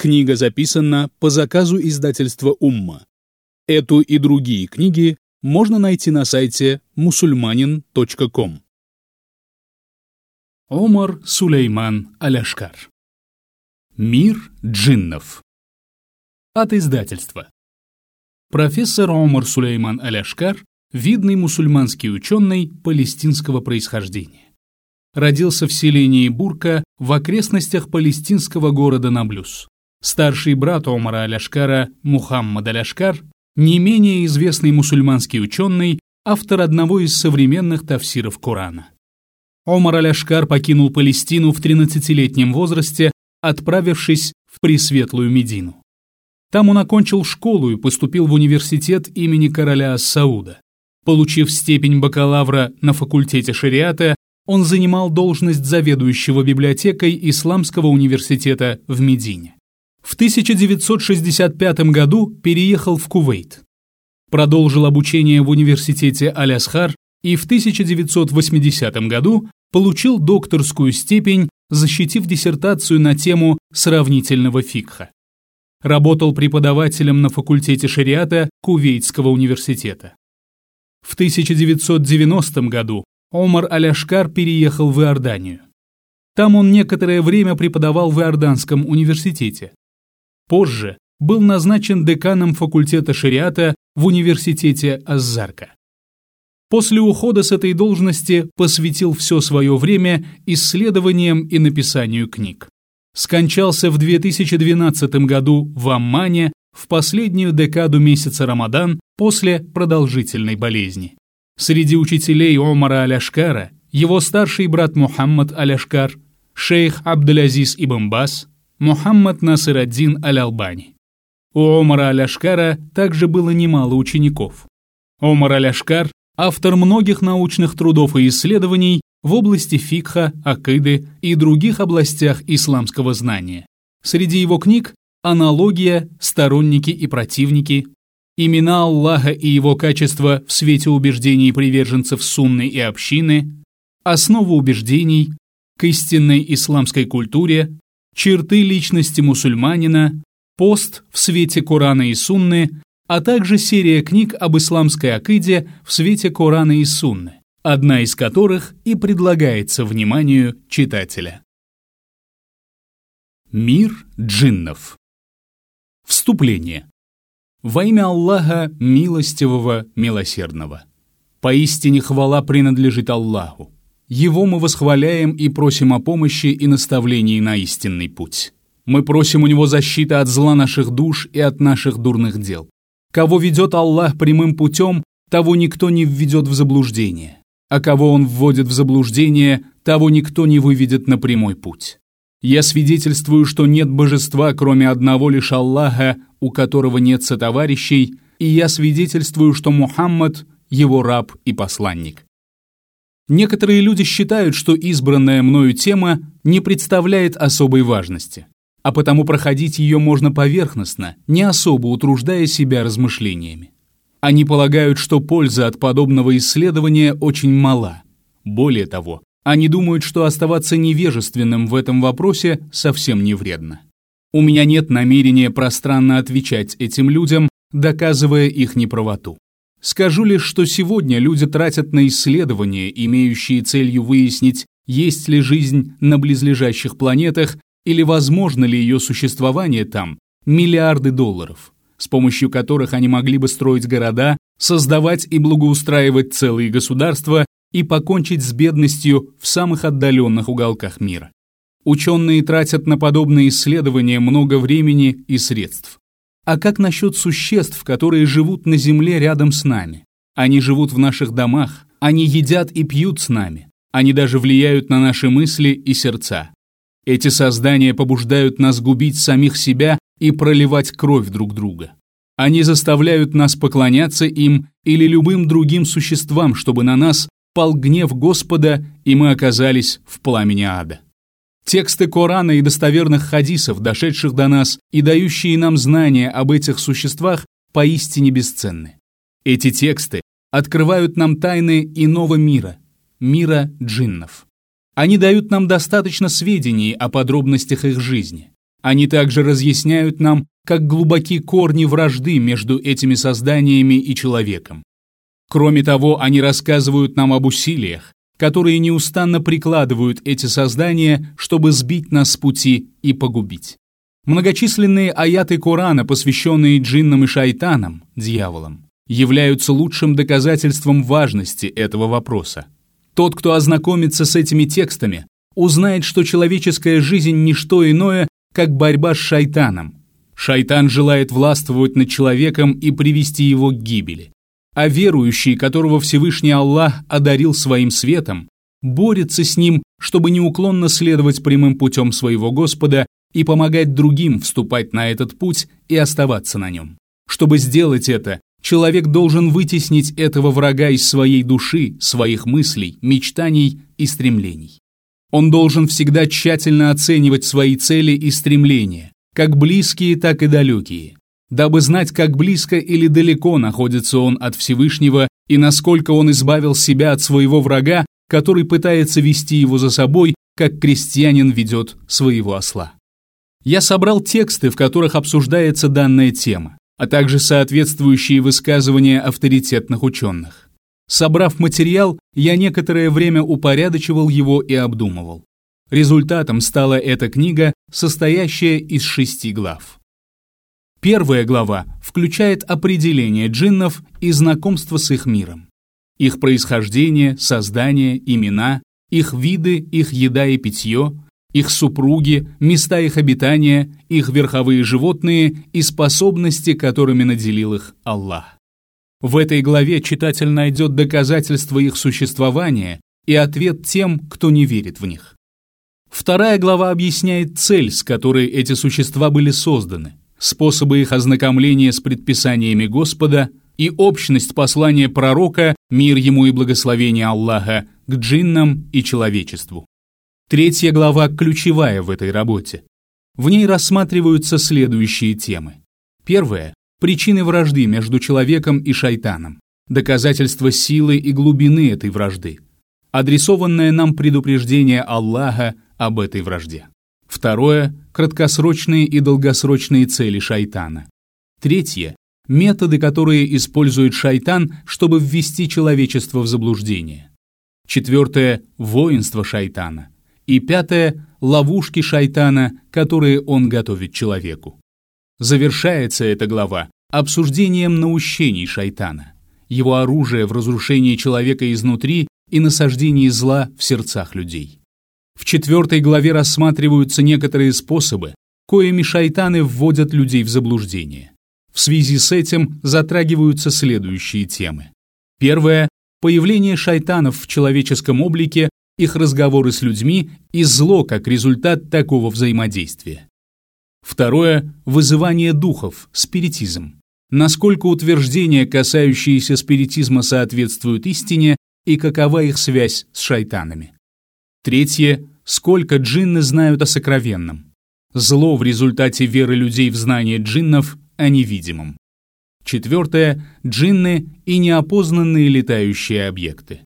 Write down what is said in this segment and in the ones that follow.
Книга записана по заказу издательства «Умма». Эту и другие книги можно найти на сайте musulmanin.com. Омар Сулейман Аляшкар Мир джиннов От издательства Профессор Омар Сулейман Аляшкар – видный мусульманский ученый палестинского происхождения. Родился в селении Бурка в окрестностях палестинского города Наблюс. Старший брат Омара Аляшкара Мухаммад Аляшкар – не менее известный мусульманский ученый, автор одного из современных тафсиров Корана. Омар Аляшкар покинул Палестину в 13-летнем возрасте, отправившись в Пресветлую Медину. Там он окончил школу и поступил в университет имени короля Сауда. Получив степень бакалавра на факультете шариата, он занимал должность заведующего библиотекой Исламского университета в Медине. В 1965 году переехал в Кувейт. Продолжил обучение в университете Алясхар и в 1980 году получил докторскую степень, защитив диссертацию на тему сравнительного фикха. Работал преподавателем на факультете шариата Кувейтского университета. В 1990 году Омар Аляшкар переехал в Иорданию. Там он некоторое время преподавал в Иорданском университете. Позже был назначен деканом факультета шариата в университете Аззарка. После ухода с этой должности посвятил все свое время исследованиям и написанию книг скончался в 2012 году в Аммане в последнюю декаду месяца Рамадан после продолжительной болезни. Среди учителей Омара Аляшкара его старший брат Мухаммад Аляшкар, шейх Абдулязиз Ибн Бас, Мухаммад Насыр-ад-Дин Аль-Албани. У Омара Аляшкара также было немало учеников. Омар Аляшкар – автор многих научных трудов и исследований, в области фикха, акиды и других областях исламского знания. Среди его книг «Аналогия», «Сторонники и противники», «Имена Аллаха и его качества в свете убеждений приверженцев сунны и общины», «Основа убеждений», «К истинной исламской культуре», «Черты личности мусульманина», «Пост в свете Корана и Сунны», а также серия книг об исламской акиде в свете Корана и Сунны одна из которых и предлагается вниманию читателя. Мир джиннов. Вступление. Во имя Аллаха Милостивого, Милосердного. Поистине хвала принадлежит Аллаху. Его мы восхваляем и просим о помощи и наставлении на истинный путь. Мы просим у Него защиты от зла наших душ и от наших дурных дел. Кого ведет Аллах прямым путем, того никто не введет в заблуждение а кого он вводит в заблуждение, того никто не выведет на прямой путь. Я свидетельствую, что нет божества, кроме одного лишь Аллаха, у которого нет сотоварищей, и я свидетельствую, что Мухаммад – его раб и посланник. Некоторые люди считают, что избранная мною тема не представляет особой важности, а потому проходить ее можно поверхностно, не особо утруждая себя размышлениями. Они полагают, что польза от подобного исследования очень мала. Более того, они думают, что оставаться невежественным в этом вопросе совсем не вредно. У меня нет намерения пространно отвечать этим людям, доказывая их неправоту. Скажу лишь, что сегодня люди тратят на исследования, имеющие целью выяснить, есть ли жизнь на близлежащих планетах или возможно ли ее существование там, миллиарды долларов с помощью которых они могли бы строить города, создавать и благоустраивать целые государства и покончить с бедностью в самых отдаленных уголках мира. Ученые тратят на подобные исследования много времени и средств. А как насчет существ, которые живут на Земле рядом с нами? Они живут в наших домах, они едят и пьют с нами, они даже влияют на наши мысли и сердца. Эти создания побуждают нас губить самих себя и проливать кровь друг друга. Они заставляют нас поклоняться им или любым другим существам, чтобы на нас пал гнев Господа, и мы оказались в пламени ада. Тексты Корана и достоверных хадисов, дошедших до нас и дающие нам знания об этих существах, поистине бесценны. Эти тексты открывают нам тайны иного мира, мира джиннов. Они дают нам достаточно сведений о подробностях их жизни. Они также разъясняют нам, как глубоки корни вражды между этими созданиями и человеком. Кроме того, они рассказывают нам об усилиях, которые неустанно прикладывают эти создания, чтобы сбить нас с пути и погубить. Многочисленные аяты Корана, посвященные джиннам и шайтанам, дьяволам, являются лучшим доказательством важности этого вопроса. Тот, кто ознакомится с этими текстами, узнает, что человеческая жизнь – не что иное, как борьба с шайтаном. Шайтан желает властвовать над человеком и привести его к гибели а верующий, которого Всевышний Аллах одарил своим светом, борется с ним, чтобы неуклонно следовать прямым путем своего Господа и помогать другим вступать на этот путь и оставаться на нем. Чтобы сделать это, человек должен вытеснить этого врага из своей души, своих мыслей, мечтаний и стремлений. Он должен всегда тщательно оценивать свои цели и стремления, как близкие, так и далекие, дабы знать, как близко или далеко находится он от Всевышнего и насколько он избавил себя от своего врага, который пытается вести его за собой, как крестьянин ведет своего осла. Я собрал тексты, в которых обсуждается данная тема, а также соответствующие высказывания авторитетных ученых. Собрав материал, я некоторое время упорядочивал его и обдумывал. Результатом стала эта книга, состоящая из шести глав. Первая глава включает определение джиннов и знакомство с их миром. Их происхождение, создание, имена, их виды, их еда и питье, их супруги, места их обитания, их верховые животные и способности, которыми наделил их Аллах. В этой главе читатель найдет доказательства их существования и ответ тем, кто не верит в них. Вторая глава объясняет цель, с которой эти существа были созданы – способы их ознакомления с предписаниями Господа и общность послания пророка, мир ему и благословение Аллаха, к джиннам и человечеству. Третья глава ключевая в этой работе. В ней рассматриваются следующие темы. Первое – причины вражды между человеком и шайтаном, доказательства силы и глубины этой вражды, адресованное нам предупреждение Аллаха об этой вражде. Второе – краткосрочные и долгосрочные цели шайтана. Третье – методы, которые использует шайтан, чтобы ввести человечество в заблуждение. Четвертое – воинство шайтана. И пятое – ловушки шайтана, которые он готовит человеку. Завершается эта глава обсуждением наущений шайтана, его оружия в разрушении человека изнутри и насаждении зла в сердцах людей. В четвертой главе рассматриваются некоторые способы, коими шайтаны вводят людей в заблуждение. В связи с этим затрагиваются следующие темы. Первое – появление шайтанов в человеческом облике, их разговоры с людьми и зло как результат такого взаимодействия. Второе – вызывание духов, спиритизм. Насколько утверждения, касающиеся спиритизма, соответствуют истине и какова их связь с шайтанами. Третье – сколько джинны знают о сокровенном. Зло в результате веры людей в знание джиннов о невидимом. Четвертое – джинны и неопознанные летающие объекты.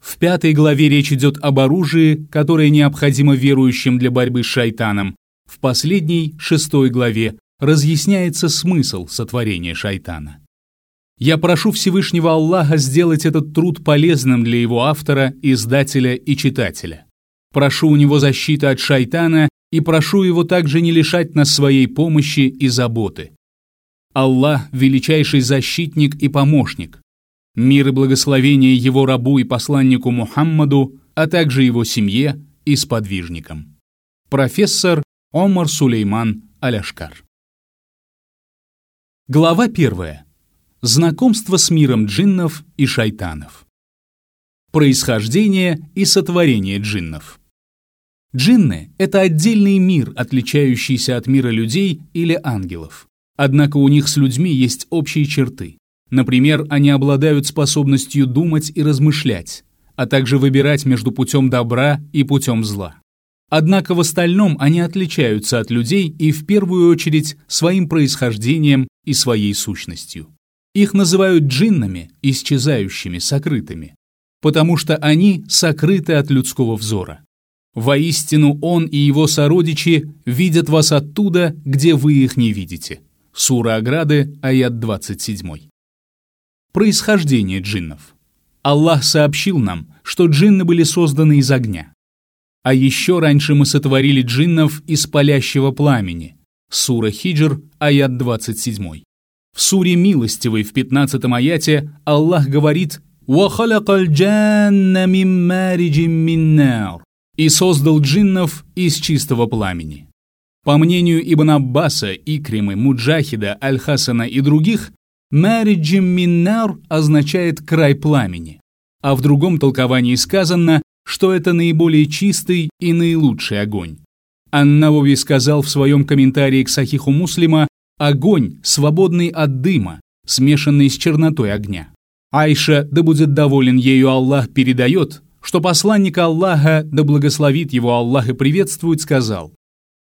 В пятой главе речь идет об оружии, которое необходимо верующим для борьбы с шайтаном. В последней, шестой главе, разъясняется смысл сотворения шайтана. Я прошу Всевышнего Аллаха сделать этот труд полезным для его автора, издателя и читателя. Прошу у него защиты от шайтана и прошу его также не лишать нас своей помощи и заботы. Аллах – величайший защитник и помощник. Мир и благословение его рабу и посланнику Мухаммаду, а также его семье и сподвижникам. Профессор Омар Сулейман Аляшкар. Глава первая. Знакомство с миром джиннов и шайтанов. Происхождение и сотворение джиннов. Джинны — это отдельный мир, отличающийся от мира людей или ангелов. Однако у них с людьми есть общие черты. Например, они обладают способностью думать и размышлять, а также выбирать между путем добра и путем зла. Однако в остальном они отличаются от людей и в первую очередь своим происхождением и своей сущностью. Их называют джиннами, исчезающими, сокрытыми, потому что они сокрыты от людского взора. Воистину он и его сородичи видят вас оттуда, где вы их не видите. Сура Ограды, аят 27. Происхождение джиннов. Аллах сообщил нам, что джинны были созданы из огня. А еще раньше мы сотворили джиннов из палящего пламени. Сура Хиджр, аят 27. В суре Милостивой в 15 аяте Аллах говорит и создал джиннов из чистого пламени. По мнению Ибн Аббаса, Икримы, Муджахида, Аль-Хасана и других, «Мариджим миннар» означает «край пламени», а в другом толковании сказано, что это наиболее чистый и наилучший огонь. Аннавови сказал в своем комментарии к Сахиху Муслима «огонь, свободный от дыма, смешанный с чернотой огня». Айша, да будет доволен ею Аллах, передает, что посланник Аллаха, да благословит его Аллах и приветствует, сказал,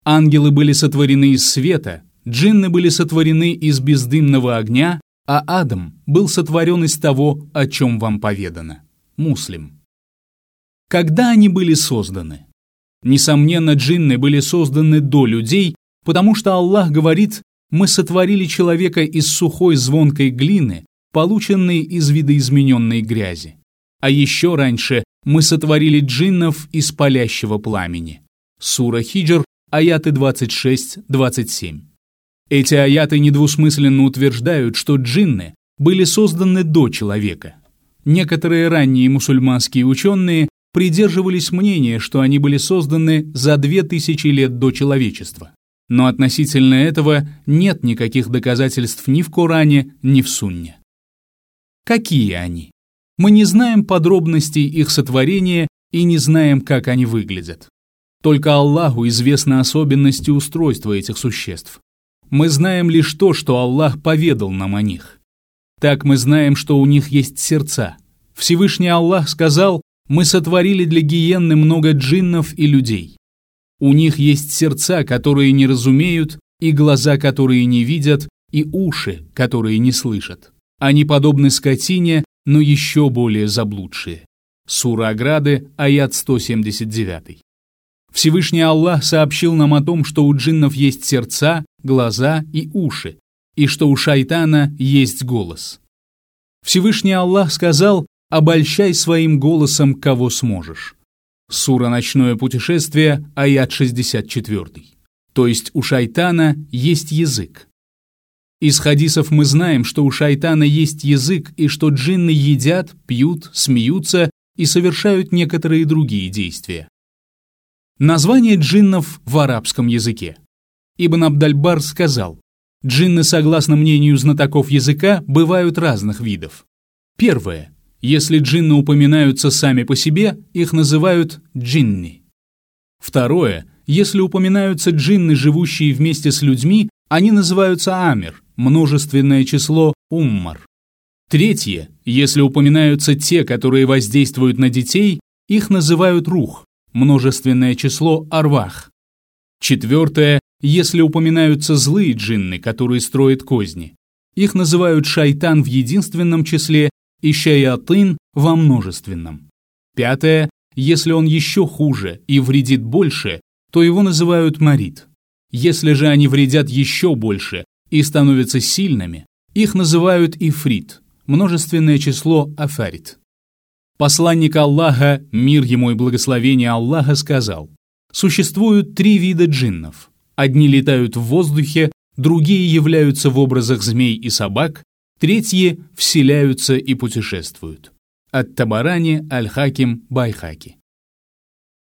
«Ангелы были сотворены из света, джинны были сотворены из бездымного огня, а Адам был сотворен из того, о чем вам поведано». Муслим. Когда они были созданы? Несомненно, джинны были созданы до людей, потому что Аллах говорит, «Мы сотворили человека из сухой звонкой глины, полученной из видоизмененной грязи». А еще раньше мы сотворили джиннов из палящего пламени. Сура Хиджр, аяты 26-27. Эти аяты недвусмысленно утверждают, что джинны были созданы до человека. Некоторые ранние мусульманские ученые придерживались мнения, что они были созданы за две тысячи лет до человечества. Но относительно этого нет никаких доказательств ни в Коране, ни в Сунне. Какие они? Мы не знаем подробностей их сотворения и не знаем, как они выглядят. Только Аллаху известны особенности устройства этих существ. Мы знаем лишь то, что Аллах поведал нам о них. Так мы знаем, что у них есть сердца. Всевышний Аллах сказал, мы сотворили для гиенны много джиннов и людей. У них есть сердца, которые не разумеют, и глаза, которые не видят, и уши, которые не слышат. Они подобны скотине, но еще более заблудшие. Сура Аграды, аят 179. Всевышний Аллах сообщил нам о том, что у джиннов есть сердца, глаза и уши, и что у шайтана есть голос. Всевышний Аллах сказал «Обольщай своим голосом, кого сможешь». Сура «Ночное путешествие», аят 64. То есть у шайтана есть язык. Из хадисов мы знаем, что у шайтана есть язык и что джинны едят, пьют, смеются и совершают некоторые другие действия. Название джиннов в арабском языке. Ибн Абдальбар сказал, джинны, согласно мнению знатоков языка, бывают разных видов. Первое. Если джинны упоминаются сами по себе, их называют джинни. Второе. Если упоминаются джинны, живущие вместе с людьми, они называются амир, множественное число уммар. Третье, если упоминаются те, которые воздействуют на детей, их называют рух, множественное число арвах. Четвертое, если упоминаются злые джинны, которые строят козни. Их называют шайтан в единственном числе и шаятын во множественном. Пятое, если он еще хуже и вредит больше, то его называют марит. Если же они вредят еще больше и становятся сильными, их называют ифрит, множественное число афарит. Посланник Аллаха, мир ему и благословение Аллаха, сказал, существуют три вида джиннов. Одни летают в воздухе, другие являются в образах змей и собак, третьи вселяются и путешествуют. От Табарани Аль-Хаким Байхаки.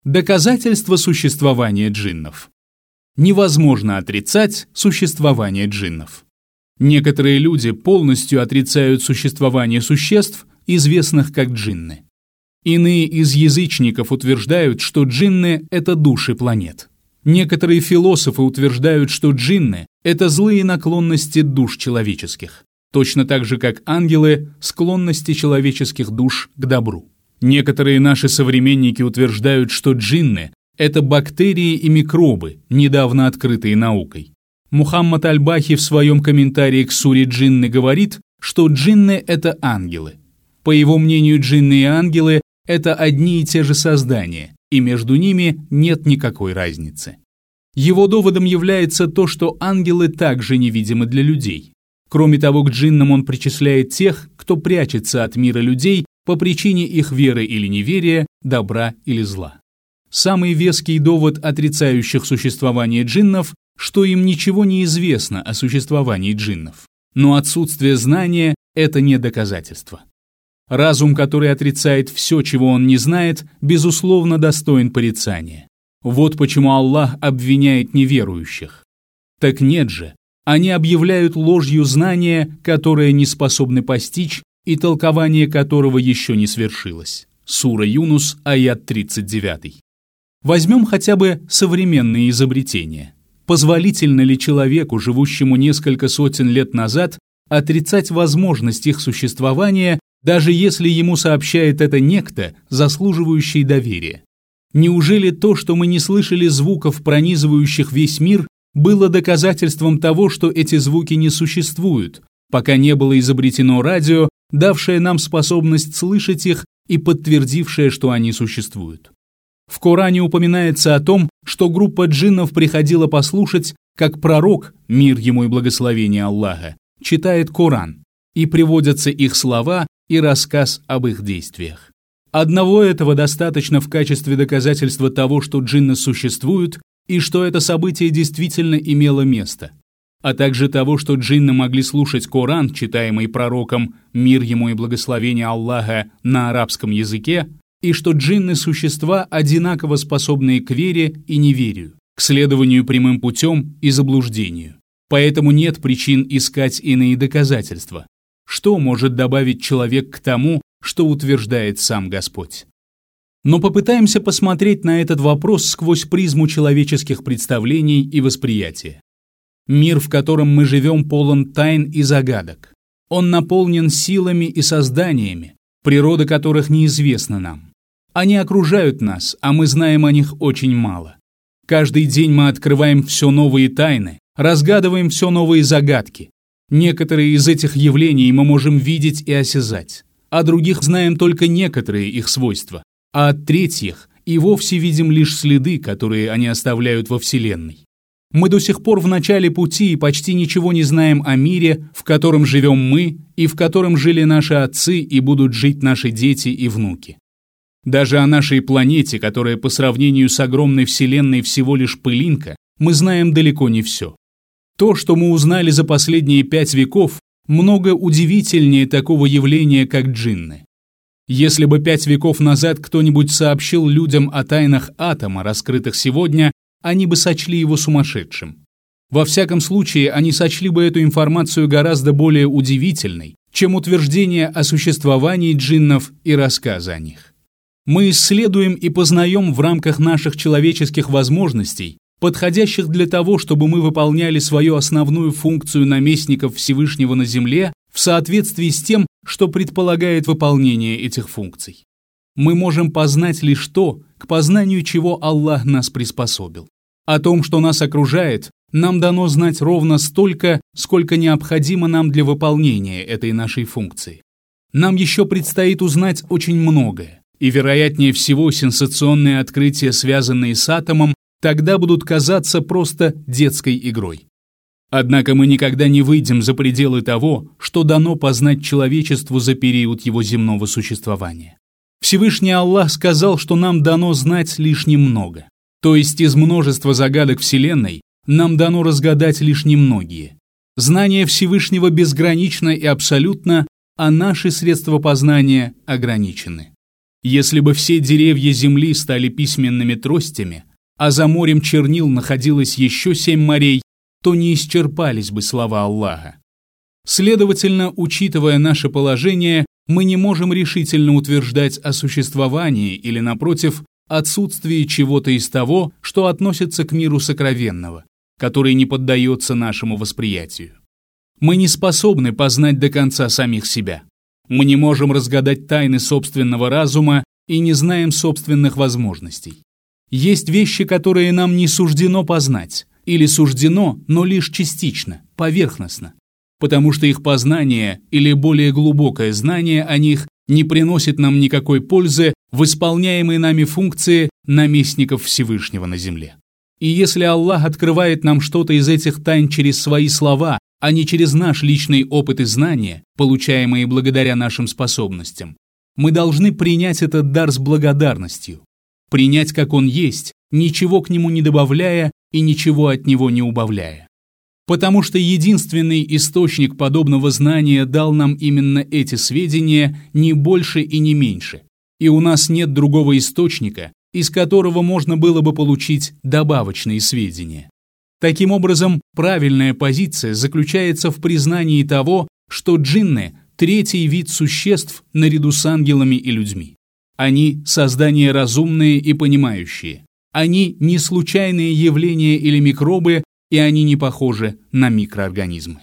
Доказательство существования джиннов невозможно отрицать существование джиннов. Некоторые люди полностью отрицают существование существ, известных как джинны. Иные из язычников утверждают, что джинны – это души планет. Некоторые философы утверждают, что джинны – это злые наклонности душ человеческих, точно так же, как ангелы – склонности человеческих душ к добру. Некоторые наши современники утверждают, что джинны это бактерии и микробы, недавно открытые наукой. Мухаммад Аль-Бахи в своем комментарии к суре джинны говорит, что джинны – это ангелы. По его мнению, джинны и ангелы – это одни и те же создания, и между ними нет никакой разницы. Его доводом является то, что ангелы также невидимы для людей. Кроме того, к джиннам он причисляет тех, кто прячется от мира людей по причине их веры или неверия, добра или зла. Самый веский довод отрицающих существование джиннов, что им ничего не известно о существовании джиннов. Но отсутствие знания – это не доказательство. Разум, который отрицает все, чего он не знает, безусловно достоин порицания. Вот почему Аллах обвиняет неверующих. Так нет же, они объявляют ложью знания, которое не способны постичь и толкование которого еще не свершилось. Сура Юнус, аят 39. Возьмем хотя бы современные изобретения. Позволительно ли человеку, живущему несколько сотен лет назад, отрицать возможность их существования, даже если ему сообщает это некто, заслуживающий доверия? Неужели то, что мы не слышали звуков, пронизывающих весь мир, было доказательством того, что эти звуки не существуют, пока не было изобретено радио, давшее нам способность слышать их и подтвердившее, что они существуют? В Коране упоминается о том, что группа джиннов приходила послушать, как пророк, мир ему и благословение Аллаха, читает Коран, и приводятся их слова и рассказ об их действиях. Одного этого достаточно в качестве доказательства того, что джинны существуют и что это событие действительно имело место, а также того, что джинны могли слушать Коран, читаемый пророком «Мир ему и благословение Аллаха» на арабском языке, и что джинны – существа, одинаково способные к вере и неверию, к следованию прямым путем и заблуждению. Поэтому нет причин искать иные доказательства. Что может добавить человек к тому, что утверждает сам Господь? Но попытаемся посмотреть на этот вопрос сквозь призму человеческих представлений и восприятия. Мир, в котором мы живем, полон тайн и загадок. Он наполнен силами и созданиями, природа которых неизвестна нам. Они окружают нас, а мы знаем о них очень мало. Каждый день мы открываем все новые тайны, разгадываем все новые загадки. Некоторые из этих явлений мы можем видеть и осязать, а других знаем только некоторые их свойства, а от третьих и вовсе видим лишь следы, которые они оставляют во Вселенной. Мы до сих пор в начале пути и почти ничего не знаем о мире, в котором живем мы и в котором жили наши отцы и будут жить наши дети и внуки. Даже о нашей планете, которая по сравнению с огромной Вселенной всего лишь пылинка, мы знаем далеко не все. То, что мы узнали за последние пять веков, много удивительнее такого явления, как джинны. Если бы пять веков назад кто-нибудь сообщил людям о тайнах атома, раскрытых сегодня, они бы сочли его сумасшедшим. Во всяком случае, они сочли бы эту информацию гораздо более удивительной, чем утверждение о существовании джиннов и рассказы о них. Мы исследуем и познаем в рамках наших человеческих возможностей, подходящих для того, чтобы мы выполняли свою основную функцию наместников Всевышнего на земле в соответствии с тем, что предполагает выполнение этих функций. Мы можем познать лишь то, к познанию чего Аллах нас приспособил. О том, что нас окружает, нам дано знать ровно столько, сколько необходимо нам для выполнения этой нашей функции. Нам еще предстоит узнать очень многое и, вероятнее всего, сенсационные открытия, связанные с атомом, тогда будут казаться просто детской игрой. Однако мы никогда не выйдем за пределы того, что дано познать человечеству за период его земного существования. Всевышний Аллах сказал, что нам дано знать лишь немного. То есть из множества загадок Вселенной нам дано разгадать лишь немногие. Знание Всевышнего безгранично и абсолютно, а наши средства познания ограничены. Если бы все деревья земли стали письменными тростями, а за морем чернил находилось еще семь морей, то не исчерпались бы слова Аллаха. Следовательно, учитывая наше положение, мы не можем решительно утверждать о существовании или, напротив, отсутствии чего-то из того, что относится к миру сокровенного, который не поддается нашему восприятию. Мы не способны познать до конца самих себя. Мы не можем разгадать тайны собственного разума и не знаем собственных возможностей. Есть вещи, которые нам не суждено познать, или суждено, но лишь частично, поверхностно, потому что их познание или более глубокое знание о них не приносит нам никакой пользы, в исполняемой нами функции наместников Всевышнего на земле. И если Аллах открывает нам что-то из этих тайн через свои слова, а не через наш личный опыт и знания, получаемые благодаря нашим способностям, мы должны принять этот дар с благодарностью, принять как он есть, ничего к нему не добавляя и ничего от него не убавляя. Потому что единственный источник подобного знания дал нам именно эти сведения, не больше и не меньше. И у нас нет другого источника, из которого можно было бы получить добавочные сведения. Таким образом, правильная позиция заключается в признании того, что джинны – третий вид существ наряду с ангелами и людьми. Они – создания разумные и понимающие. Они – не случайные явления или микробы, и они не похожи на микроорганизмы.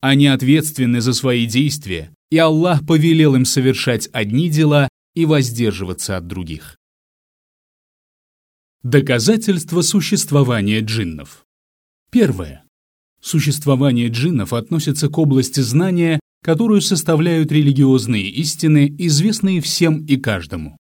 Они ответственны за свои действия, и Аллах повелел им совершать одни дела и воздерживаться от других. Доказательства существования джиннов. Первое. Существование джиннов относится к области знания, которую составляют религиозные истины, известные всем и каждому.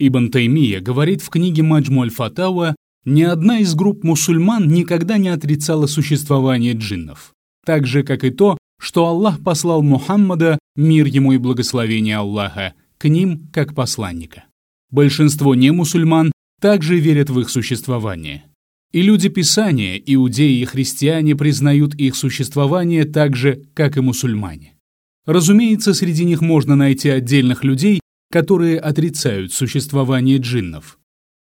Ибн Таймия говорит в книге Маджмуль Фатауа, ни одна из групп мусульман никогда не отрицала существование джиннов, так же, как и то, что Аллах послал Мухаммада, мир ему и благословение Аллаха, к ним как посланника. Большинство немусульман также верят в их существование. И люди Писания, иудеи и христиане признают их существование так же, как и мусульмане. Разумеется, среди них можно найти отдельных людей, которые отрицают существование джиннов.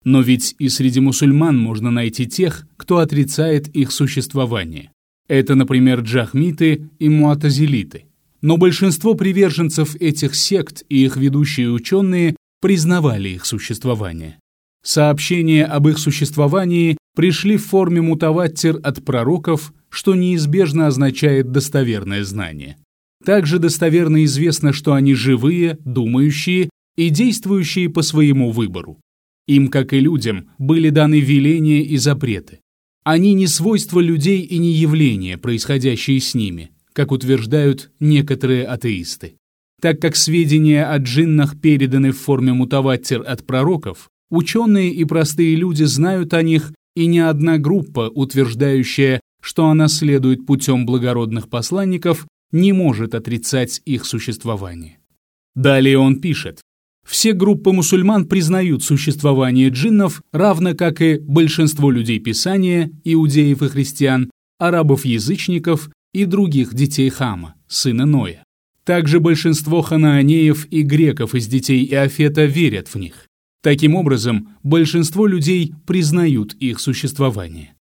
Но ведь и среди мусульман можно найти тех, кто отрицает их существование. Это, например, джахмиты и муатазилиты. Но большинство приверженцев этих сект и их ведущие ученые признавали их существование. Сообщения об их существовании пришли в форме мутаваттир от пророков, что неизбежно означает достоверное знание. Также достоверно известно, что они живые, думающие и действующие по своему выбору. Им, как и людям, были даны веления и запреты. Они не свойства людей и не явления, происходящие с ними, как утверждают некоторые атеисты. Так как сведения о джиннах переданы в форме мутаваттир от пророков, Ученые и простые люди знают о них, и ни одна группа, утверждающая, что она следует путем благородных посланников, не может отрицать их существование. Далее он пишет. Все группы мусульман признают существование джиннов, равно как и большинство людей Писания, иудеев и христиан, арабов-язычников и других детей Хама, сына Ноя. Также большинство ханаанеев и греков из детей Иофета верят в них. Таким образом, большинство людей признают их существование.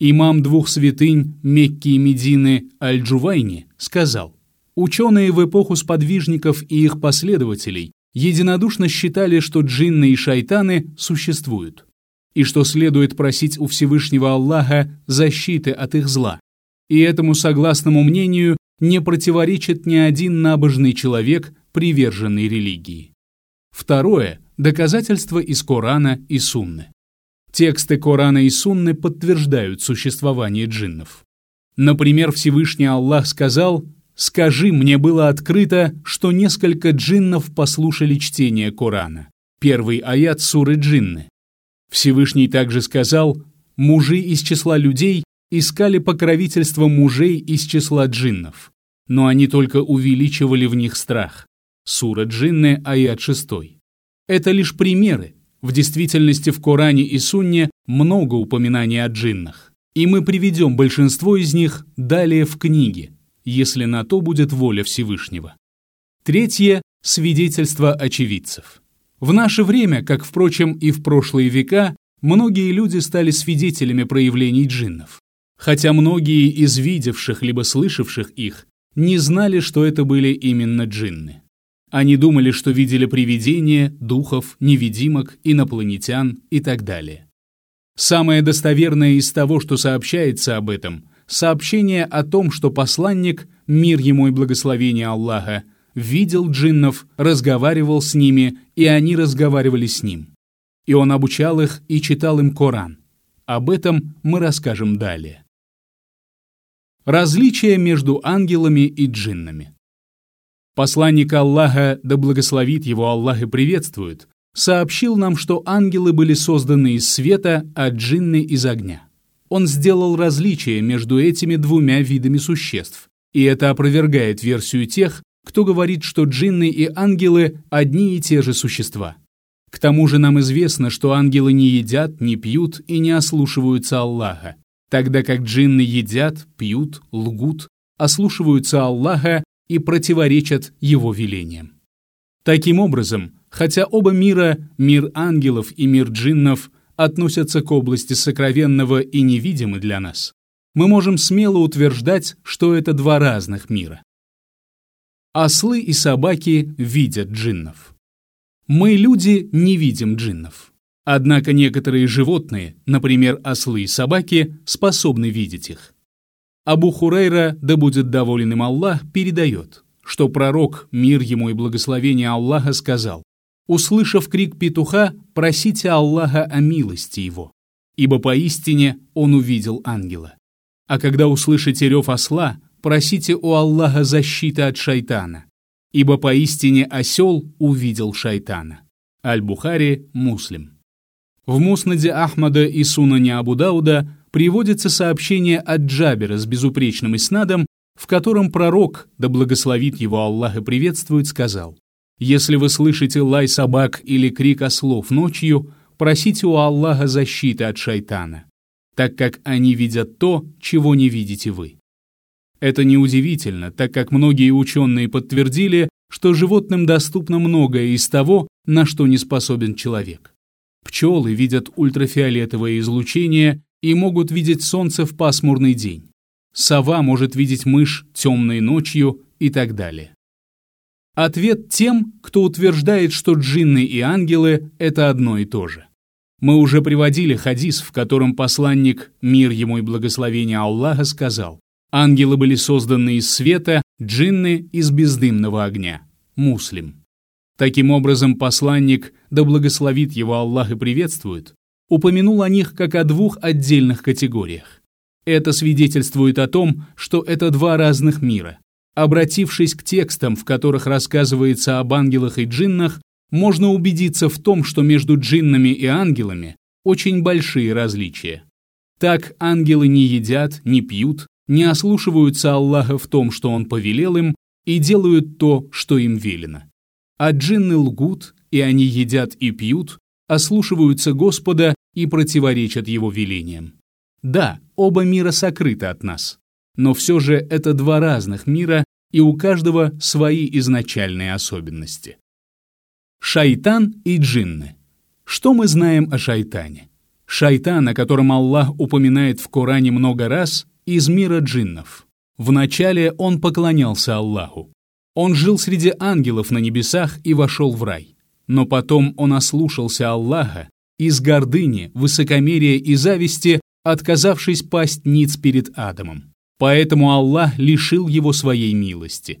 Имам двух святынь Мекки и Медины Аль-Джувайни сказал, «Ученые в эпоху сподвижников и их последователей единодушно считали, что джинны и шайтаны существуют, и что следует просить у Всевышнего Аллаха защиты от их зла. И этому согласному мнению не противоречит ни один набожный человек, приверженный религии. Второе – доказательства из Корана и Сунны. Тексты Корана и Сунны подтверждают существование джиннов. Например, Всевышний Аллах сказал «Скажи, мне было открыто, что несколько джиннов послушали чтение Корана». Первый аят суры джинны. Всевышний также сказал «Мужи из числа людей искали покровительство мужей из числа джиннов, но они только увеличивали в них страх». Сура Джинны, аят 6. Это лишь примеры. В действительности в Коране и Сунне много упоминаний о джиннах. И мы приведем большинство из них далее в книге, если на то будет воля Всевышнего. Третье – свидетельство очевидцев. В наше время, как, впрочем, и в прошлые века, многие люди стали свидетелями проявлений джиннов. Хотя многие из видевших либо слышавших их не знали, что это были именно джинны. Они думали, что видели привидения, духов, невидимок, инопланетян и так далее. Самое достоверное из того, что сообщается об этом, сообщение о том, что посланник, мир ему и благословение Аллаха, видел джиннов, разговаривал с ними, и они разговаривали с ним. И он обучал их и читал им Коран. Об этом мы расскажем далее. Различия между ангелами и джиннами. Посланник Аллаха, да благословит его Аллах и приветствует, сообщил нам, что ангелы были созданы из света, а джинны из огня. Он сделал различие между этими двумя видами существ, и это опровергает версию тех, кто говорит, что джинны и ангелы – одни и те же существа. К тому же нам известно, что ангелы не едят, не пьют и не ослушиваются Аллаха, тогда как джинны едят, пьют, лгут, ослушиваются Аллаха и противоречат Его велениям. Таким образом, хотя оба мира, мир ангелов и мир джиннов, относятся к области сокровенного и невидимы для нас, мы можем смело утверждать, что это два разных мира. Ослы и собаки видят джиннов. Мы, люди, не видим джиннов. Однако некоторые животные, например, ослы и собаки, способны видеть их. Абу Хурейра, да будет доволен им Аллах, передает, что пророк, мир ему и благословение Аллаха, сказал, «Услышав крик петуха, просите Аллаха о милости его, ибо поистине он увидел ангела. А когда услышите рев осла, просите у Аллаха защиты от шайтана, ибо поистине осел увидел шайтана. Аль-Бухари, Муслим. В Муснаде Ахмада и Сунане Абу Дауда приводится сообщение от Джабера с безупречным иснадом, в котором пророк, да благословит его Аллах и приветствует, сказал, «Если вы слышите лай собак или крик ослов ночью, просите у Аллаха защиты от шайтана, так как они видят то, чего не видите вы». Это неудивительно, так как многие ученые подтвердили, что животным доступно многое из того, на что не способен человек. Пчелы видят ультрафиолетовое излучение и могут видеть солнце в пасмурный день. Сова может видеть мышь темной ночью и так далее. Ответ тем, кто утверждает, что джинны и ангелы – это одно и то же. Мы уже приводили хадис, в котором посланник, мир ему и благословение Аллаха, сказал, Ангелы были созданы из света, джинны — из бездымного огня. Муслим. Таким образом, посланник, да благословит его Аллах и приветствует, упомянул о них как о двух отдельных категориях. Это свидетельствует о том, что это два разных мира. Обратившись к текстам, в которых рассказывается об ангелах и джиннах, можно убедиться в том, что между джиннами и ангелами очень большие различия. Так ангелы не едят, не пьют, не ослушиваются Аллаха в том, что Он повелел им, и делают то, что им велено. А джинны лгут, и они едят и пьют, ослушиваются Господа и противоречат Его велениям. Да, оба мира сокрыты от нас, но все же это два разных мира, и у каждого свои изначальные особенности. Шайтан и джинны. Что мы знаем о шайтане? Шайтан, о котором Аллах упоминает в Коране много раз, из мира джиннов. Вначале он поклонялся Аллаху. Он жил среди ангелов на небесах и вошел в рай. Но потом он ослушался Аллаха, из гордыни, высокомерия и зависти, отказавшись пасть ниц перед Адамом. Поэтому Аллах лишил его своей милости.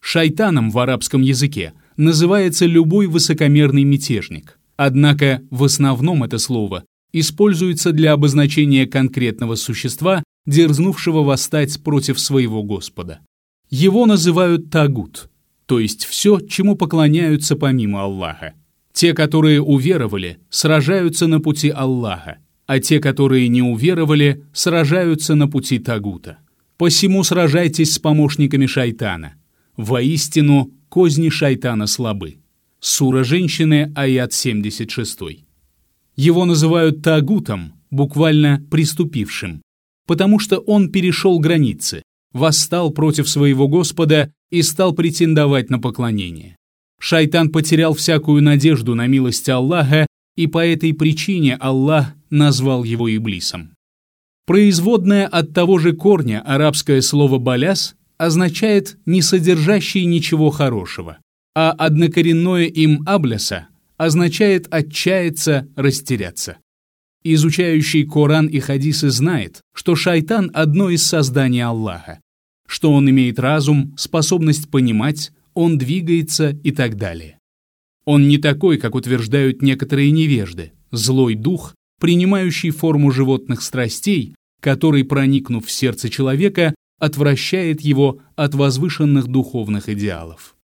Шайтаном в арабском языке называется любой высокомерный мятежник. Однако в основном это слово используется для обозначения конкретного существа, дерзнувшего восстать против своего Господа. Его называют тагут, то есть все, чему поклоняются помимо Аллаха. Те, которые уверовали, сражаются на пути Аллаха, а те, которые не уверовали, сражаются на пути тагута. Посему сражайтесь с помощниками шайтана. Воистину, козни шайтана слабы. Сура женщины, аят 76. Его называют тагутом, буквально «приступившим», потому что он перешел границы, восстал против своего Господа и стал претендовать на поклонение. Шайтан потерял всякую надежду на милость Аллаха, и по этой причине Аллах назвал его Иблисом. Производное от того же корня арабское слово «баляс» означает «не содержащий ничего хорошего», а однокоренное им «абляса» означает «отчаяться, растеряться». Изучающий Коран и хадисы знает, что шайтан – одно из созданий Аллаха, что он имеет разум, способность понимать, он двигается и так далее. Он не такой, как утверждают некоторые невежды, злой дух, принимающий форму животных страстей, который, проникнув в сердце человека, отвращает его от возвышенных духовных идеалов.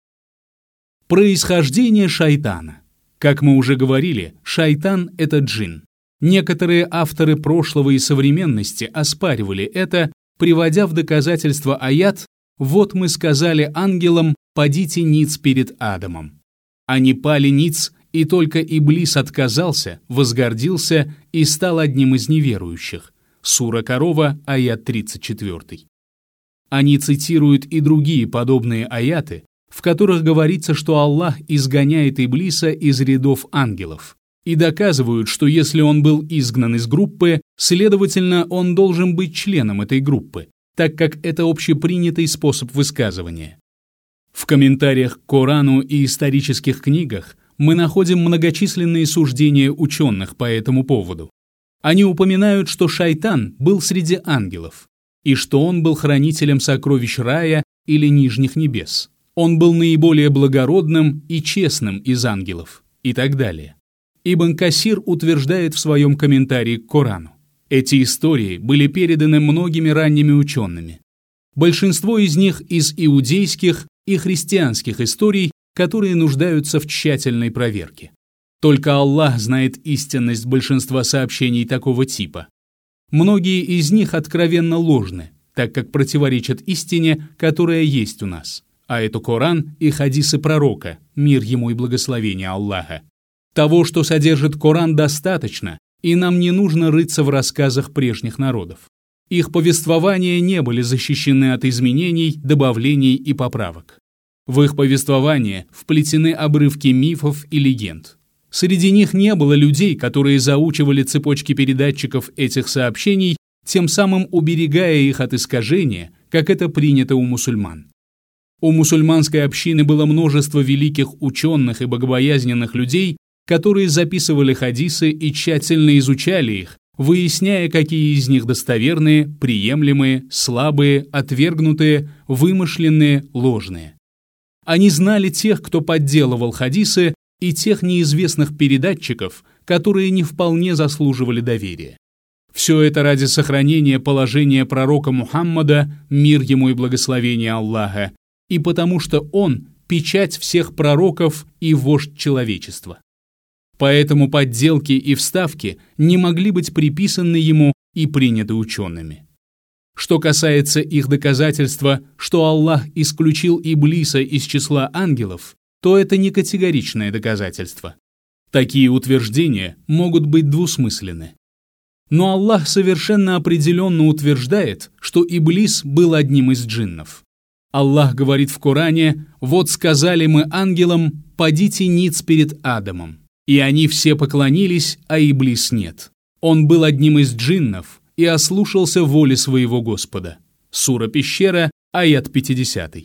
Происхождение шайтана – Как мы уже говорили, шайтан — это джин. Некоторые авторы прошлого и современности оспаривали это, приводя в доказательство аят «Вот мы сказали ангелам, падите ниц перед Адамом». Они пали ниц, и только Иблис отказался, возгордился и стал одним из неверующих. Сура Корова, аят 34. Они цитируют и другие подобные аяты, в которых говорится, что Аллах изгоняет Иблиса из рядов ангелов, и доказывают, что если он был изгнан из группы, следовательно, он должен быть членом этой группы, так как это общепринятый способ высказывания. В комментариях к Корану и исторических книгах мы находим многочисленные суждения ученых по этому поводу. Они упоминают, что шайтан был среди ангелов, и что он был хранителем сокровищ рая или нижних небес. Он был наиболее благородным и честным из ангелов, и так далее. Ибн Касир утверждает в своем комментарии к Корану. Эти истории были переданы многими ранними учеными. Большинство из них из иудейских и христианских историй, которые нуждаются в тщательной проверке. Только Аллах знает истинность большинства сообщений такого типа. Многие из них откровенно ложны, так как противоречат истине, которая есть у нас. А это Коран и хадисы пророка, мир ему и благословение Аллаха. Того, что содержит Коран, достаточно, и нам не нужно рыться в рассказах прежних народов. Их повествования не были защищены от изменений, добавлений и поправок. В их повествование вплетены обрывки мифов и легенд. Среди них не было людей, которые заучивали цепочки передатчиков этих сообщений, тем самым уберегая их от искажения, как это принято у мусульман. У мусульманской общины было множество великих ученых и богобоязненных людей, которые записывали хадисы и тщательно изучали их, выясняя, какие из них достоверные, приемлемые, слабые, отвергнутые, вымышленные, ложные. Они знали тех, кто подделывал хадисы, и тех неизвестных передатчиков, которые не вполне заслуживали доверия. Все это ради сохранения положения пророка Мухаммада, мир ему и благословение Аллаха, и потому что он – печать всех пророков и вождь человечества. Поэтому подделки и вставки не могли быть приписаны ему и приняты учеными. Что касается их доказательства, что Аллах исключил Иблиса из числа ангелов, то это не категоричное доказательство. Такие утверждения могут быть двусмысленны. Но Аллах совершенно определенно утверждает, что Иблис был одним из джиннов. Аллах говорит в Коране, «Вот сказали мы ангелам, падите ниц перед Адамом». И они все поклонились, а Иблис нет. Он был одним из джиннов и ослушался воли своего Господа. Сура Пещера, аят 50.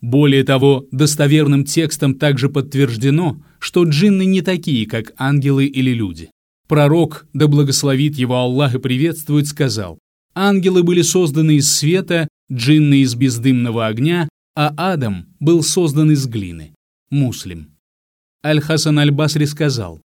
Более того, достоверным текстом также подтверждено, что джинны не такие, как ангелы или люди. Пророк, да благословит его Аллах и приветствует, сказал, «Ангелы были созданы из света, джинны из бездымного огня, а Адам был создан из глины». Муслим. Аль-Хасан Аль-Басри сказал,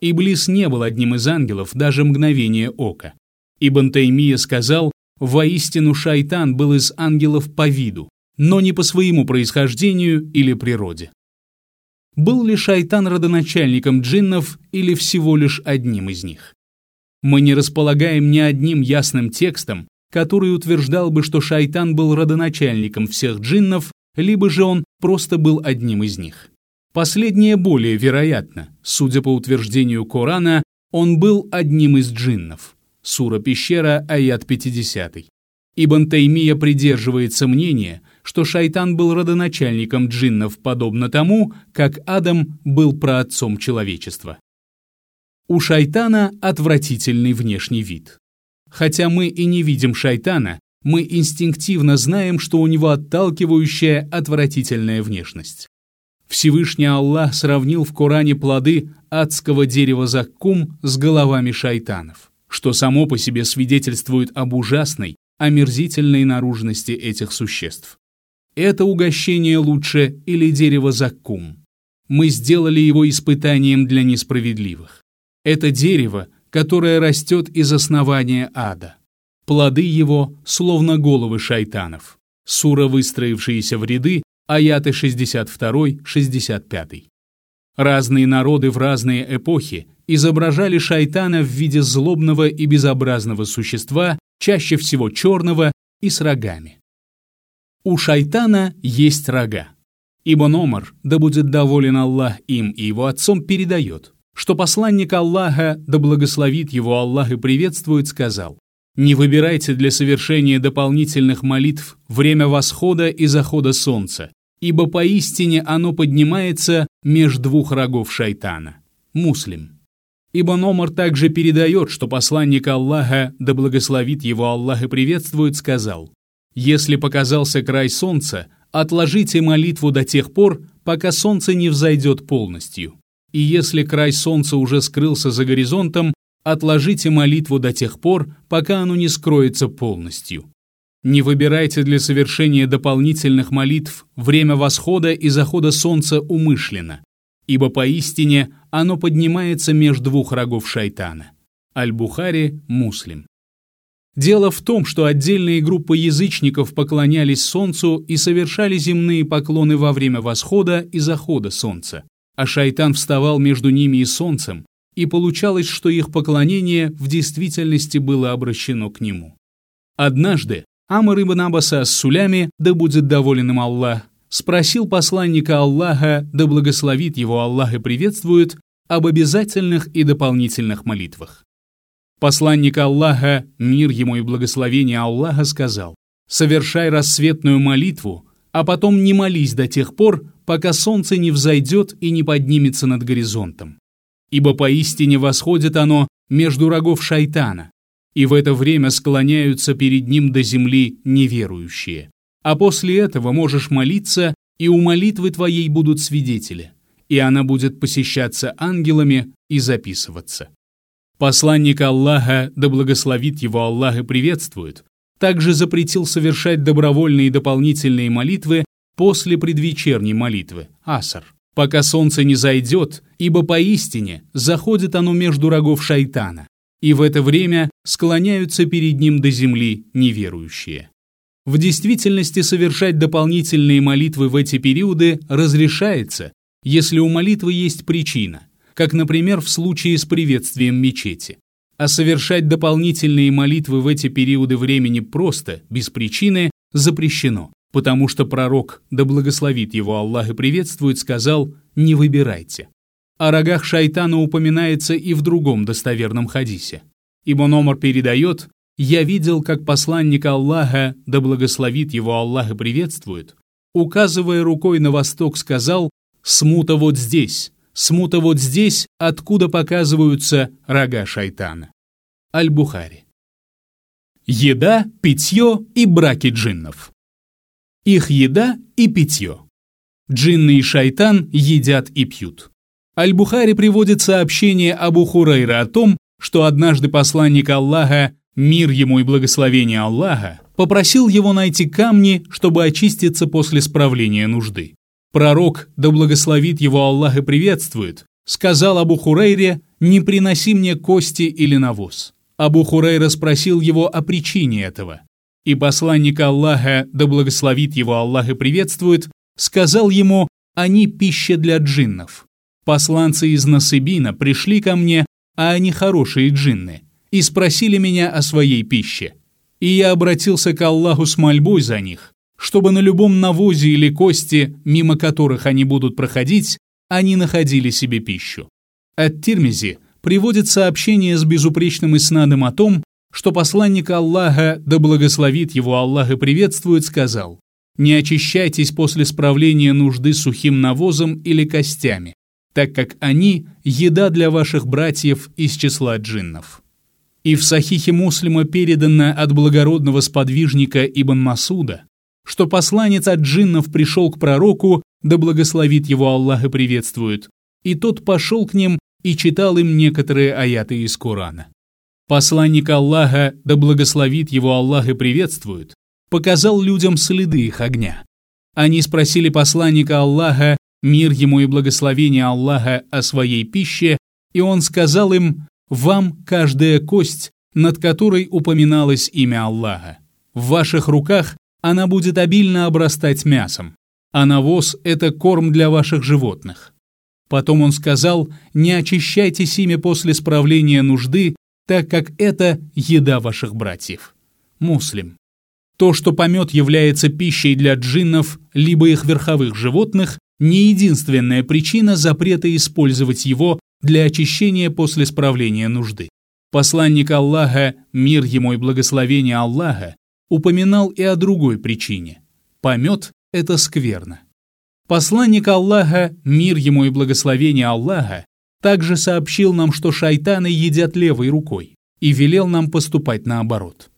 «Иблис не был одним из ангелов даже мгновение ока». Ибн Таймия сказал, «Воистину шайтан был из ангелов по виду, но не по своему происхождению или природе. Был ли шайтан родоначальником джиннов или всего лишь одним из них? Мы не располагаем ни одним ясным текстом, который утверждал бы, что шайтан был родоначальником всех джиннов, либо же он просто был одним из них. Последнее более вероятно. Судя по утверждению Корана, он был одним из джиннов. Сура Пещера, аят 50. Ибн Таймия придерживается мнения, что шайтан был родоначальником джиннов, подобно тому, как Адам был праотцом человечества. У шайтана отвратительный внешний вид. Хотя мы и не видим шайтана, мы инстинктивно знаем, что у него отталкивающая, отвратительная внешность. Всевышний Аллах сравнил в Коране плоды адского дерева заккум с головами шайтанов, что само по себе свидетельствует об ужасной, омерзительной наружности этих существ. Это угощение лучше или дерево заккум. Мы сделали его испытанием для несправедливых. Это дерево, которое растет из основания ада. Плоды его словно головы шайтанов. Сура, выстроившиеся в ряды, аяты 62-65. Разные народы в разные эпохи изображали шайтана в виде злобного и безобразного существа, чаще всего черного и с рогами. У шайтана есть рога. Ибн Омар, да будет доволен Аллах им и его отцом, передает, что посланник Аллаха, да благословит его Аллах и приветствует, сказал, «Не выбирайте для совершения дополнительных молитв время восхода и захода солнца, ибо поистине оно поднимается меж двух рогов шайтана». Муслим. Ибн Омар также передает, что посланник Аллаха, да благословит его Аллах и приветствует, сказал, «Если показался край солнца, отложите молитву до тех пор, пока солнце не взойдет полностью. И если край солнца уже скрылся за горизонтом, отложите молитву до тех пор, пока оно не скроется полностью. Не выбирайте для совершения дополнительных молитв время восхода и захода солнца умышленно, ибо поистине оно поднимается между двух рогов шайтана. Аль-Бухари, Муслим. Дело в том, что отдельные группы язычников поклонялись солнцу и совершали земные поклоны во время восхода и захода солнца, а шайтан вставал между ними и солнцем, и получалось, что их поклонение в действительности было обращено к нему. Однажды Амр ибн Аббаса с Сулями, да будет доволен им Аллах, спросил посланника Аллаха, да благословит его Аллах и приветствует, об обязательных и дополнительных молитвах. Посланник Аллаха, мир ему и благословение Аллаха, сказал, «Совершай рассветную молитву, а потом не молись до тех пор, пока солнце не взойдет и не поднимется над горизонтом. Ибо поистине восходит оно между рогов шайтана, и в это время склоняются перед ним до земли неверующие. А после этого можешь молиться, и у молитвы твоей будут свидетели, и она будет посещаться ангелами и записываться. Посланник Аллаха, да благословит его Аллах и приветствует, также запретил совершать добровольные дополнительные молитвы после предвечерней молитвы, асар, пока солнце не зайдет, ибо поистине заходит оно между рогов шайтана, и в это время склоняются перед ним до земли неверующие. В действительности совершать дополнительные молитвы в эти периоды разрешается, если у молитвы есть причина, как, например, в случае с приветствием мечети. А совершать дополнительные молитвы в эти периоды времени просто, без причины, запрещено, потому что пророк, да благословит его Аллах и приветствует, сказал «не выбирайте». О рогах шайтана упоминается и в другом достоверном хадисе. Ибн Омар передает, «Я видел, как посланник Аллаха, да благословит его Аллах и приветствует, указывая рукой на восток, сказал, «Смута вот здесь, смута вот здесь, откуда показываются рога шайтана». Аль-Бухари. Еда, питье и браки джиннов. Их еда и питье. Джинны и шайтан едят и пьют. Аль-Бухари приводит сообщение Абу Хурайра о том, что однажды посланник Аллаха, мир ему и благословение Аллаха, попросил его найти камни, чтобы очиститься после справления нужды. Пророк, да благословит его Аллах и приветствует, сказал Абу Хурайре, «Не приноси мне кости или навоз». Абу Хурайра спросил его о причине этого. И посланник Аллаха, да благословит его Аллах и приветствует, сказал ему, «Они пища для джиннов». Посланцы из Насыбина пришли ко мне, а они хорошие джинны, и спросили меня о своей пище. И я обратился к Аллаху с мольбой за них, чтобы на любом навозе или кости, мимо которых они будут проходить, они находили себе пищу. От Тирмизи приводит сообщение с безупречным иснадом о том, что посланник Аллаха, да благословит его Аллах и приветствует, сказал, «Не очищайтесь после справления нужды сухим навозом или костями, так как они – еда для ваших братьев из числа джиннов. И в Сахихе Муслима передано от благородного сподвижника Ибн Масуда, что посланец от джиннов пришел к пророку, да благословит его Аллах и приветствует, и тот пошел к ним и читал им некоторые аяты из Корана. Посланник Аллаха, да благословит его Аллах и приветствует, показал людям следы их огня. Они спросили посланника Аллаха, мир ему и благословение Аллаха о своей пище, и он сказал им, «Вам каждая кость, над которой упоминалось имя Аллаха. В ваших руках она будет обильно обрастать мясом, а навоз – это корм для ваших животных. Потом он сказал, не очищайте семя после справления нужды, так как это еда ваших братьев. Муслим. То, что помет является пищей для джиннов, либо их верховых животных, не единственная причина запрета использовать его для очищения после справления нужды. Посланник Аллаха, мир ему и благословение Аллаха, упоминал и о другой причине. Помет – это скверно. Посланник Аллаха, мир ему и благословение Аллаха, также сообщил нам, что шайтаны едят левой рукой, и велел нам поступать наоборот.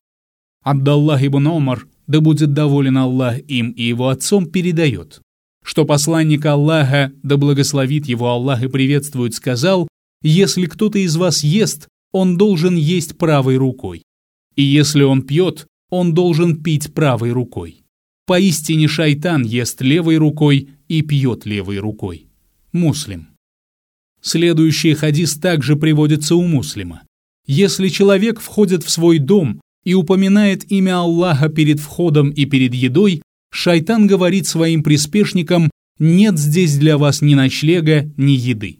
Абдаллах ибн Омар, да будет доволен Аллах им и его отцом, передает, что посланник Аллаха, да благословит его Аллах и приветствует, сказал, «Если кто-то из вас ест, он должен есть правой рукой, и если он пьет, он должен пить правой рукой. Поистине шайтан ест левой рукой и пьет левой рукой. Муслим. Следующий хадис также приводится у муслима. Если человек входит в свой дом и упоминает имя Аллаха перед входом и перед едой, шайтан говорит своим приспешникам «нет здесь для вас ни ночлега, ни еды».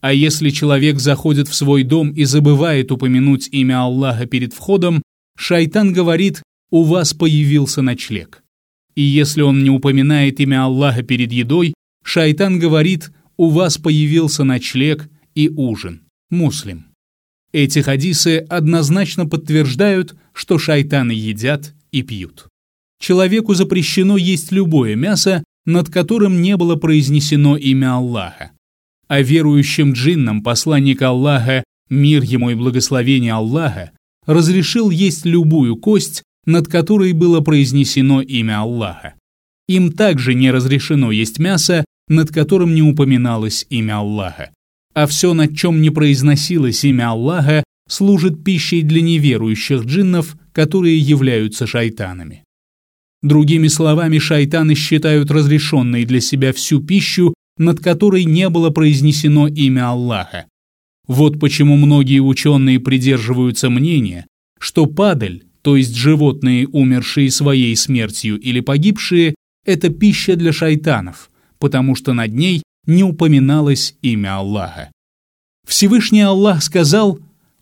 А если человек заходит в свой дом и забывает упомянуть имя Аллаха перед входом, шайтан говорит «у вас появился ночлег». И если он не упоминает имя Аллаха перед едой, шайтан говорит «у вас появился ночлег и ужин». Муслим. Эти хадисы однозначно подтверждают, что шайтаны едят и пьют. Человеку запрещено есть любое мясо, над которым не было произнесено имя Аллаха. А верующим джиннам посланник Аллаха, мир ему и благословение Аллаха, разрешил есть любую кость, над которой было произнесено имя Аллаха. Им также не разрешено есть мясо, над которым не упоминалось имя Аллаха. А все, над чем не произносилось имя Аллаха, служит пищей для неверующих джиннов, которые являются шайтанами. Другими словами, шайтаны считают разрешенной для себя всю пищу, над которой не было произнесено имя Аллаха. Вот почему многие ученые придерживаются мнения, что падаль, то есть животные, умершие своей смертью или погибшие, это пища для шайтанов, потому что над ней не упоминалось имя Аллаха. Всевышний Аллах сказал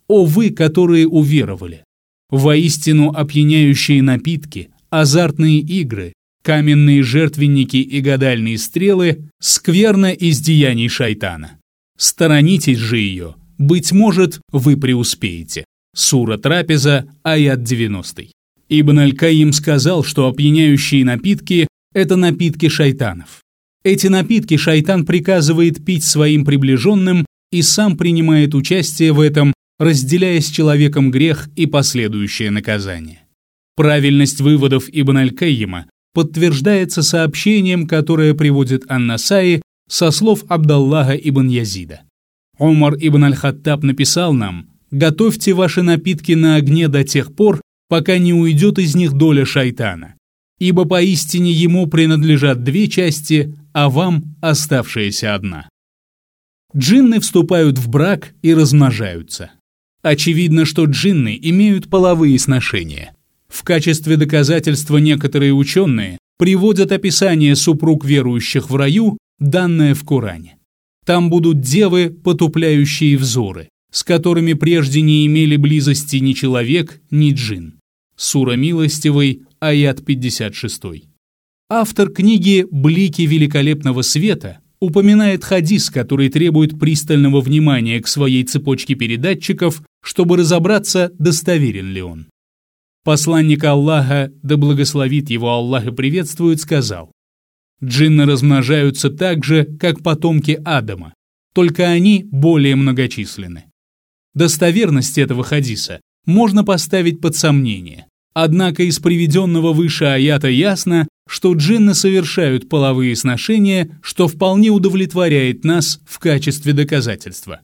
«О вы, которые уверовали! Воистину опьяняющие напитки, азартные игры, каменные жертвенники и гадальные стрелы – скверно из шайтана. Сторонитесь же ее, быть может, вы преуспеете». Сура Трапеза, аят 90. Ибн Аль-Каим сказал, что опьяняющие напитки – это напитки шайтанов. Эти напитки шайтан приказывает пить своим приближенным и сам принимает участие в этом, разделяя с человеком грех и последующее наказание. Правильность выводов Ибн Аль-Каима подтверждается сообщением, которое приводит Ан-Насаи со слов Абдаллаха ибн Язида. Умар ибн Аль-Хаттаб написал нам готовьте ваши напитки на огне до тех пор, пока не уйдет из них доля шайтана. Ибо поистине ему принадлежат две части, а вам оставшаяся одна. Джинны вступают в брак и размножаются. Очевидно, что джинны имеют половые сношения. В качестве доказательства некоторые ученые приводят описание супруг верующих в раю, данное в Коране. Там будут девы, потупляющие взоры, с которыми прежде не имели близости ни человек, ни джин. Сура Милостивый, аят 56. Автор книги «Блики великолепного света» упоминает хадис, который требует пристального внимания к своей цепочке передатчиков, чтобы разобраться, достоверен ли он. Посланник Аллаха, да благословит его Аллах и приветствует, сказал, «Джинны размножаются так же, как потомки Адама, только они более многочисленны. Достоверность этого хадиса можно поставить под сомнение. Однако из приведенного выше аята ясно, что джинны совершают половые сношения, что вполне удовлетворяет нас в качестве доказательства.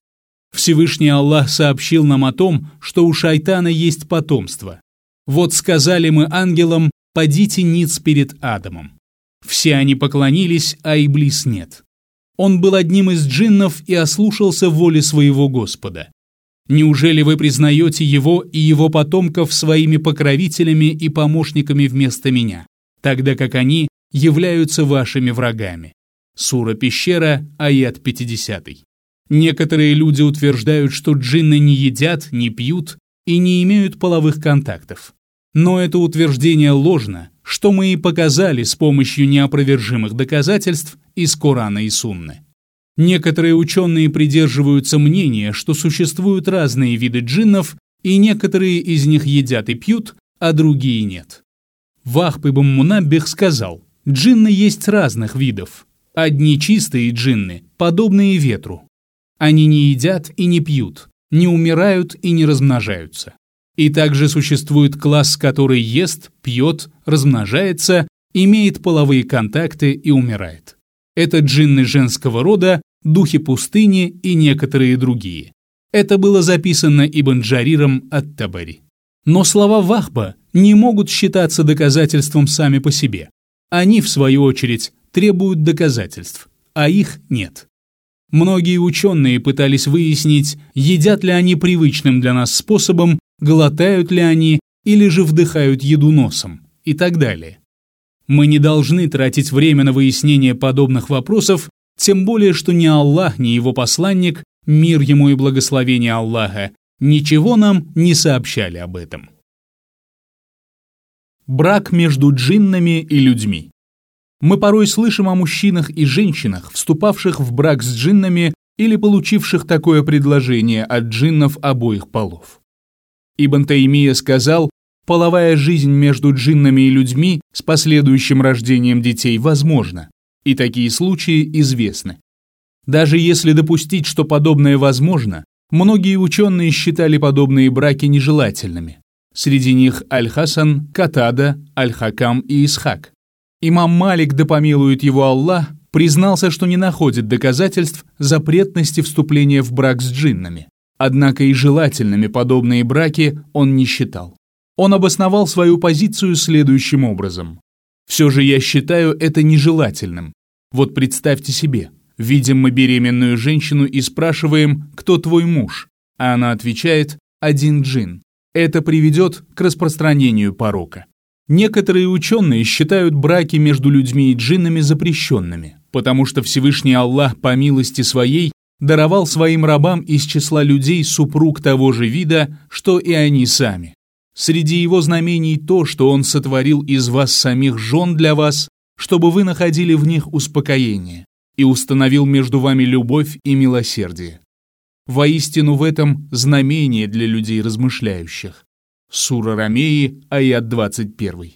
Всевышний Аллах сообщил нам о том, что у шайтана есть потомство. Вот сказали мы ангелам, подите ниц перед Адамом. Все они поклонились, а Иблис нет. Он был одним из джиннов и ослушался воли своего Господа. Неужели вы признаете его и его потомков своими покровителями и помощниками вместо меня, тогда как они являются вашими врагами? Сура Пещера, аят 50. Некоторые люди утверждают, что джинны не едят, не пьют и не имеют половых контактов. Но это утверждение ложно, что мы и показали с помощью неопровержимых доказательств из Корана и Сунны. Некоторые ученые придерживаются мнения, что существуют разные виды джиннов, и некоторые из них едят и пьют, а другие нет. Вахб ибн Мунаббих сказал, джинны есть разных видов. Одни чистые джинны, подобные ветру. Они не едят и не пьют, не умирают и не размножаются. И также существует класс, который ест, пьет, размножается, имеет половые контакты и умирает. Это джинны женского рода, духи пустыни и некоторые другие. Это было записано Ибн Джариром от Табари. Но слова Вахба не могут считаться доказательством сами по себе. Они, в свою очередь, требуют доказательств, а их нет. Многие ученые пытались выяснить, едят ли они привычным для нас способом, глотают ли они или же вдыхают еду носом и так далее. Мы не должны тратить время на выяснение подобных вопросов, тем более что ни Аллах, ни его посланник, мир ему и благословение Аллаха, ничего нам не сообщали об этом. Брак между джиннами и людьми. Мы порой слышим о мужчинах и женщинах, вступавших в брак с джиннами или получивших такое предложение от джиннов обоих полов. Ибн Таймия сказал, половая жизнь между джиннами и людьми с последующим рождением детей возможна, и такие случаи известны. Даже если допустить, что подобное возможно, многие ученые считали подобные браки нежелательными. Среди них Аль-Хасан, Катада, Аль-Хакам и Исхак. Имам Малик, да помилует его Аллах, признался, что не находит доказательств запретности вступления в брак с джиннами. Однако и желательными подобные браки он не считал. Он обосновал свою позицию следующим образом. «Все же я считаю это нежелательным. Вот представьте себе, видим мы беременную женщину и спрашиваем, кто твой муж, а она отвечает «один джин». Это приведет к распространению порока. Некоторые ученые считают браки между людьми и джиннами запрещенными, потому что Всевышний Аллах по милости своей даровал своим рабам из числа людей супруг того же вида, что и они сами. Среди его знамений то, что он сотворил из вас самих жен для вас, чтобы вы находили в них успокоение, и установил между вами любовь и милосердие. Воистину в этом знамение для людей размышляющих. Сура Рамеи, аят 21.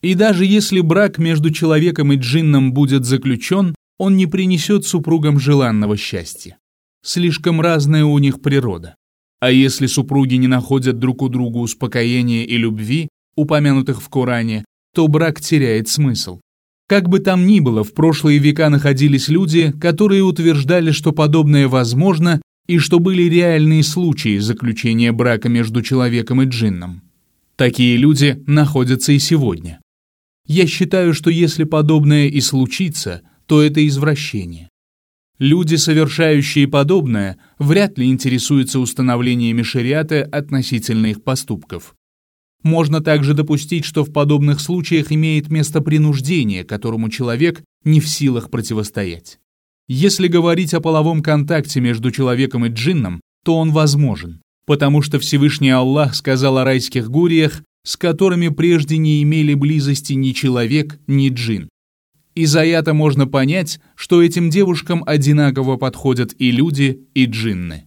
И даже если брак между человеком и джинном будет заключен, он не принесет супругам желанного счастья. Слишком разная у них природа. А если супруги не находят друг у друга успокоения и любви, упомянутых в Коране, то брак теряет смысл. Как бы там ни было, в прошлые века находились люди, которые утверждали, что подобное возможно и что были реальные случаи заключения брака между человеком и джинном. Такие люди находятся и сегодня. Я считаю, что если подобное и случится, то это извращение. Люди, совершающие подобное, вряд ли интересуются установлениями шариата относительно их поступков. Можно также допустить, что в подобных случаях имеет место принуждение, которому человек не в силах противостоять. Если говорить о половом контакте между человеком и джинном, то он возможен, потому что Всевышний Аллах сказал о райских гуриях, с которыми прежде не имели близости ни человек, ни джин. Из аята можно понять, что этим девушкам одинаково подходят и люди, и джинны.